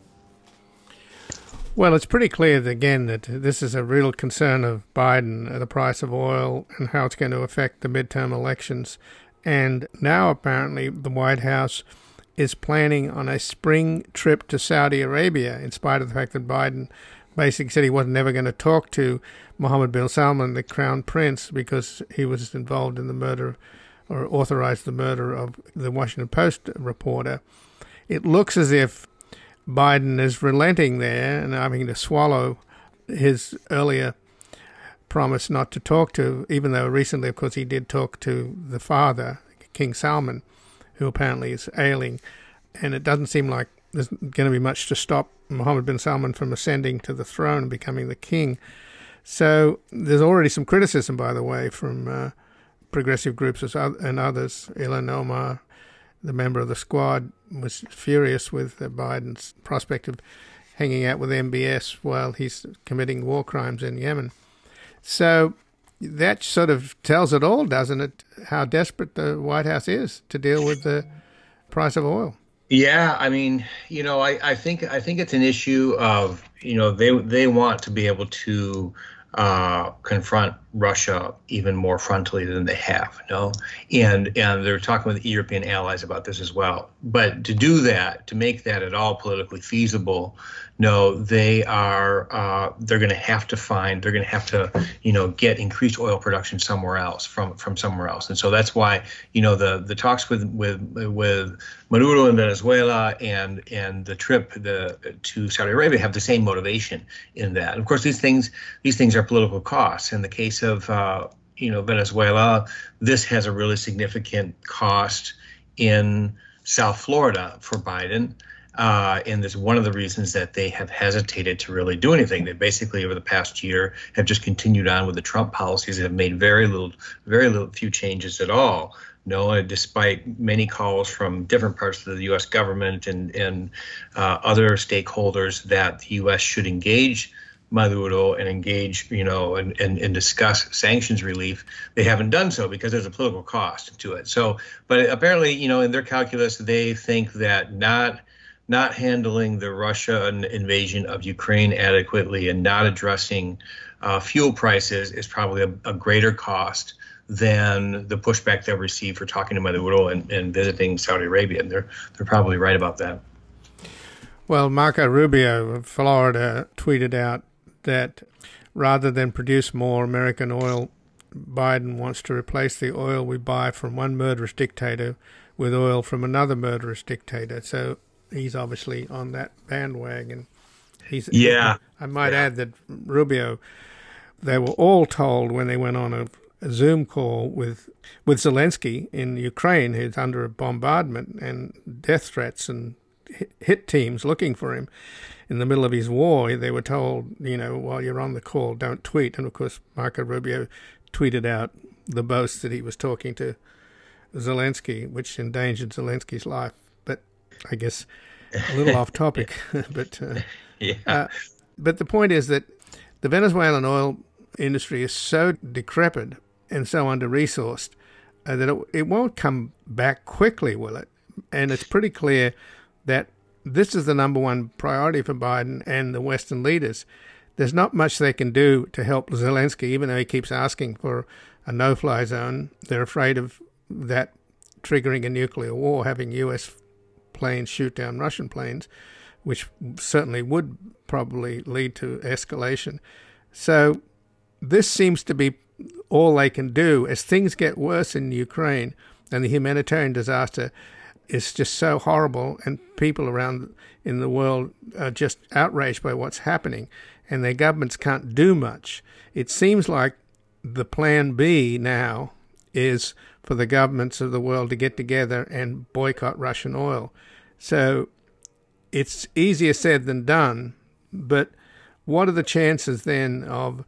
Well, it's pretty clear again that this is a real concern of Biden, uh, the price of oil and how it's going to affect the midterm elections. And now apparently the White House is planning on a spring trip to Saudi Arabia, in spite of the fact that Biden basically said he was never going to talk to Mohammed bin Salman, the crown prince, because he was involved in the murder or authorized the murder of the Washington Post reporter. It looks as if Biden is relenting there and having to swallow his earlier promise not to talk to, even though recently, of course, he did talk to the father, King Salman, who apparently is ailing. And it doesn't seem like there's going to be much to stop Mohammed bin Salman from ascending to the throne and becoming the king. So there's already some criticism, by the way, from uh, progressive groups and others. Ilhan Omar, the member of the squad, was furious with Biden's prospect of hanging out with MBS while he's committing war crimes in Yemen. So that sort of tells it all, doesn't it? How desperate the White House is to deal with the price of oil. Yeah, I mean, you know, I, I think I think it's an issue of you know they they want to be able to uh, confront Russia even more frontally than they have. No, and and they're talking with European allies about this as well. But to do that, to make that at all politically feasible, no, they are uh, they're going to have to find they're going to have to you know get increased oil production somewhere else from from somewhere else, and so that's why you know the the talks with with with Maduro in Venezuela and and the trip the to Saudi Arabia have the same motivation in that. Of course, these things these things are political costs. In the case uh, you know Venezuela, this has a really significant cost in South Florida for Biden. Uh, and that's one of the reasons that they have hesitated to really do anything. They basically, over the past year, have just continued on with the Trump policies that have made very little, very little, few changes at all. No, despite many calls from different parts of the U.S. government and and uh, other stakeholders that the U.S. should engage Maduro and engage, you know, and, and, and discuss sanctions relief, they haven't done so because there's a political cost to it. So, but apparently, you know, in their calculus, they think that not not handling the Russian invasion of Ukraine adequately and not addressing uh, fuel prices is probably a, a, greater cost than the pushback they'll receive for talking to Maduro and, and visiting Saudi Arabia. And they're they're probably right about that. Well, Marco Rubio of Florida tweeted out that rather than produce more American oil, Biden wants to replace the oil we buy from one murderous dictator with oil from another murderous dictator. So he's obviously on that bandwagon. He's yeah. I might yeah. add that Rubio, they were all told when they went on a, a, Zoom call with with Zelensky in Ukraine, who's under a bombardment and death threats and hit teams looking for him in the middle of his war. They were told, you know, while you're on the call, don't tweet. And of course, Marco Rubio tweeted out the boast that he was talking to Zelensky, which endangered Zelensky's life. But I guess a little off [LAUGHS] topic, [LAUGHS] but uh, yeah. Uh, but the point is that the Venezuelan oil industry is so decrepit and so under resourced uh, that it, it won't come back quickly, will it? And it's pretty clear that this is the number one priority for Biden and the Western leaders. There's not much they can do to help Zelensky, even though he keeps asking for a no fly zone. They're afraid of that triggering a nuclear war, having U.S planes shoot down Russian planes, which certainly would probably lead to escalation. So this seems to be all they can do. As things get worse in Ukraine and the humanitarian disaster is just so horrible, and people around in the world are just outraged by what's happening, and their governments can't do much. It seems like the plan B now is for the governments of the world to get together and boycott Russian oil. So it's easier said than done, but what are the chances then of?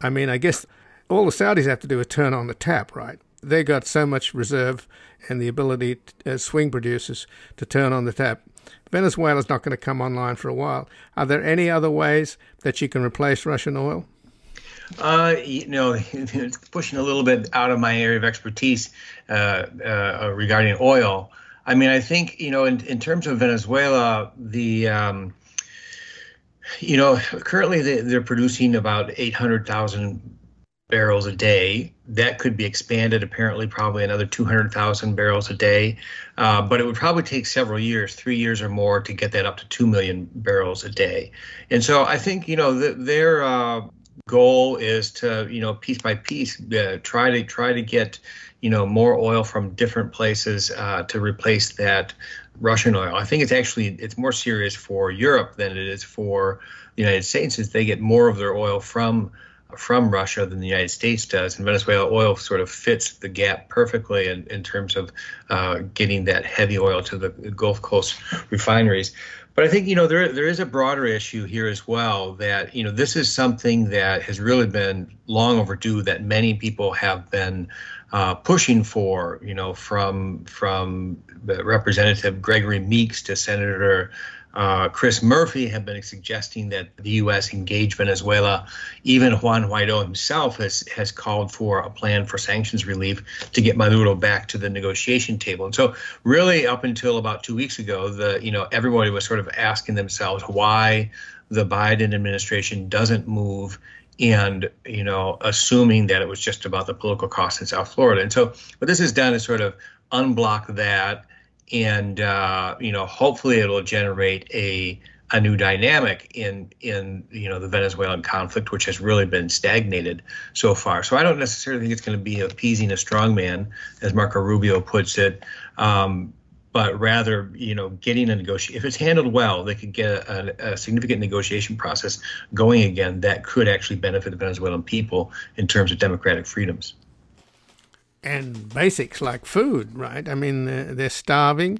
I mean, I guess all the Saudis have to do is turn on the tap, right? they got so much reserve and the ability as swing producers to turn on the tap. Venezuela's not going to come online for a while. Are there any other ways that you can replace Russian oil? Uh, you know, [LAUGHS] pushing a little bit out of my area of expertise uh, uh, regarding oil. I mean, I think you know, in, in terms of Venezuela, the um, you know, currently they, they're producing about eight hundred thousand barrels a day. That could be expanded, apparently, probably another 200,000 barrels a day. Uh, but it would probably take several years, three years or more, to get that up to 2 million barrels a day. And so I think, you know, the, their uh, goal is to, you know, piece by piece, uh, try to try to get, you know, more oil from different places uh, to replace that Russian oil. I think it's actually it's more serious for Europe than it is for the United States, since they get more of their oil from from Russia than the United States does. And Venezuela oil sort of fits the gap perfectly in, in terms of uh, getting that heavy oil to the Gulf Coast refineries. But I think you know there there is a broader issue here as well that you know this is something that has really been long overdue that many people have been uh, pushing for you know from from Representative Gregory Meeks to Senator uh, Chris Murphy have been suggesting that the U.S. engage Venezuela. Even Juan Guaido himself has has called for a plan for sanctions relief to get Maduro back to the negotiation table. And so, really, up until about two weeks ago, the you know everybody was sort of asking themselves why the Biden administration doesn't move and you know assuming that it was just about the political cost in South Florida. And so, what this has done is sort of unblock that and uh, you know hopefully it'll generate a a new dynamic in in you know the Venezuelan conflict, which has really been stagnated so far. So I don't necessarily think it's going to be appeasing a strongman, as Marco Rubio puts it, um, but rather you know getting a negotiation. If it's handled well, they could get a, a, significant negotiation process going again that could actually benefit the Venezuelan people in terms of democratic freedoms and basics like food, right? I mean, they're, they're starving.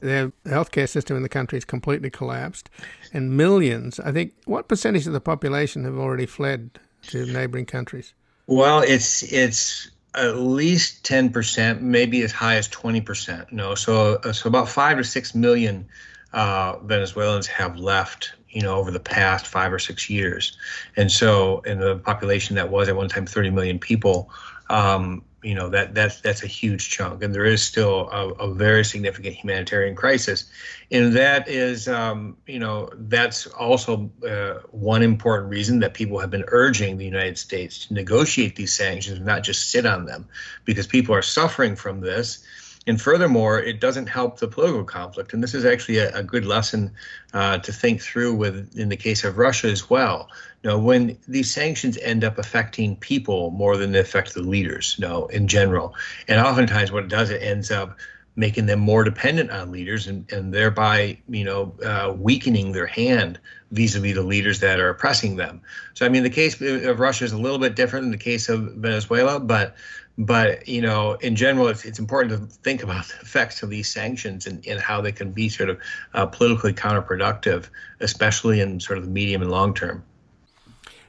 Their healthcare system in the country is completely collapsed, and millions. I think what percentage of the population have already fled to neighboring countries? Well, it's it's at least ten percent, maybe as high as twenty percent. No, so uh, so about five to six million uh, Venezuelans have left you know, over the past five or six years. And so, in the population that was at one time 30 million people, um, you know that that's that's a huge chunk, and there is still a, a very significant humanitarian crisis, and that is um, you know that's also uh, one important reason that people have been urging the United States to negotiate these sanctions, not just sit on them, because people are suffering from this and furthermore, it doesn't help the political conflict. And this is actually a, a good lesson uh, to think through with in the case of Russia as well. You know, when these sanctions end up affecting people more than they affect the leaders, you know, in general. And oftentimes what it does, it ends up making them more dependent on leaders and, and thereby, you know, uh, weakening their hand vis-a-vis the leaders that are oppressing them. So, I mean, the case of Russia is a little bit different than the case of Venezuela, but but you know, in general, it's, it's important to think about the effects of these sanctions and, and how they can be sort of uh, politically counterproductive, especially in sort of the medium and long term.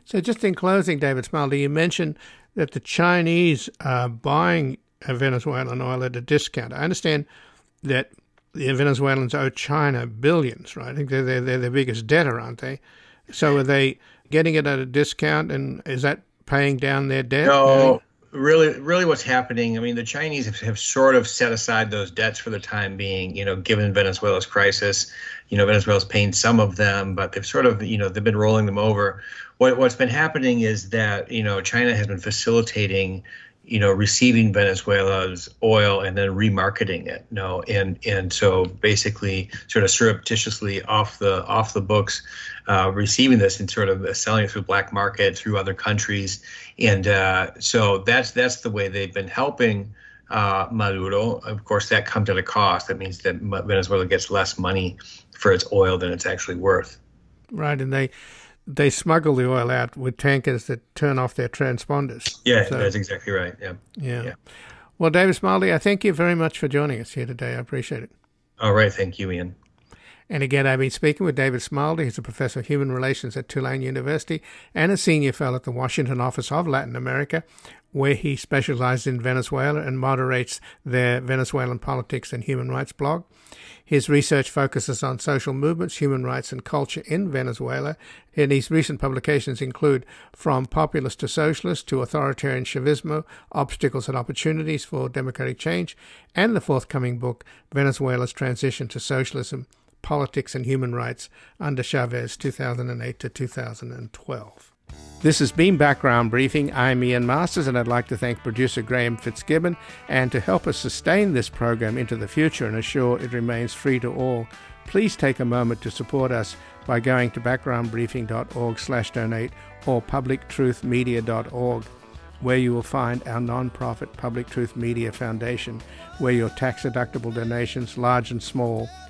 So, just in closing, David Smilde, you mentioned that the Chinese are buying Venezuelan oil at a discount. I understand that the Venezuelans owe China billions, right? I think they're, they're, they're the biggest debtor, aren't they? So, are they getting it at a discount, and is that paying down their debt? No, really really what's happening i mean the chinese have, have, sort of set aside those debts for the time being you know given venezuela's crisis. You know venezuela's paying some of them but they've sort of you know they've been rolling them over. What, what's been happening is that you know china has been facilitating you know, receiving Venezuela's oil and then remarketing it. Know, and and so basically, sort of surreptitiously off the off the books, uh, receiving this and sort of selling it through black market through other countries, and uh, so that's that's the way they've been helping. Uh, Maduro, of course, that comes at a cost. That means that Venezuela gets less money for its oil than it's actually worth. Right, and they they smuggle the oil out with tankers that turn off their transponders. Yeah, so, that's exactly right. Yeah. yeah. Yeah. Well, Davis Smilde, I thank you very much for joining us here today. I appreciate it. All right. Thank you, Ian. And again, I've been speaking with David Smilde, who's a professor of human relations at Tulane University and a senior fellow at the Washington Office of Latin America, where he specializes in Venezuela and moderates their Venezuelan politics and human rights blog. His research focuses on social movements, human rights, and culture in Venezuela. And his recent publications include From Populist to Socialist to Authoritarian Chavismo Obstacles and Opportunities for Democratic Change, and the forthcoming book, Venezuela's Transition to Socialism Politics and Human Rights under Chavez 2008 to 2012. This has been Background Briefing. I'm Ian Masters, and I'd like to thank producer Graham Fitzgibbon. And to help us sustain this program into the future and assure it remains free to all, please take a moment to support us by going to backgroundbriefing.org/donate or publictruthmedia.org, where you will find our non-profit Public Truth Media Foundation, where your tax-deductible donations, large and small,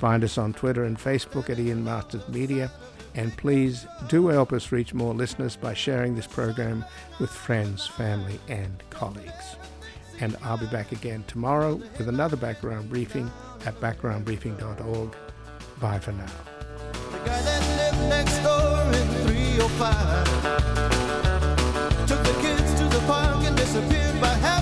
Find us on Twitter and Facebook at Ian Masters Media. And please do help us reach more listeners by sharing this program with friends, family, and colleagues. And I'll be back again tomorrow with another background briefing at backgroundbriefing.org. Bye for now. The guy that lived next door in 305 took the kids to the park and disappeared by half.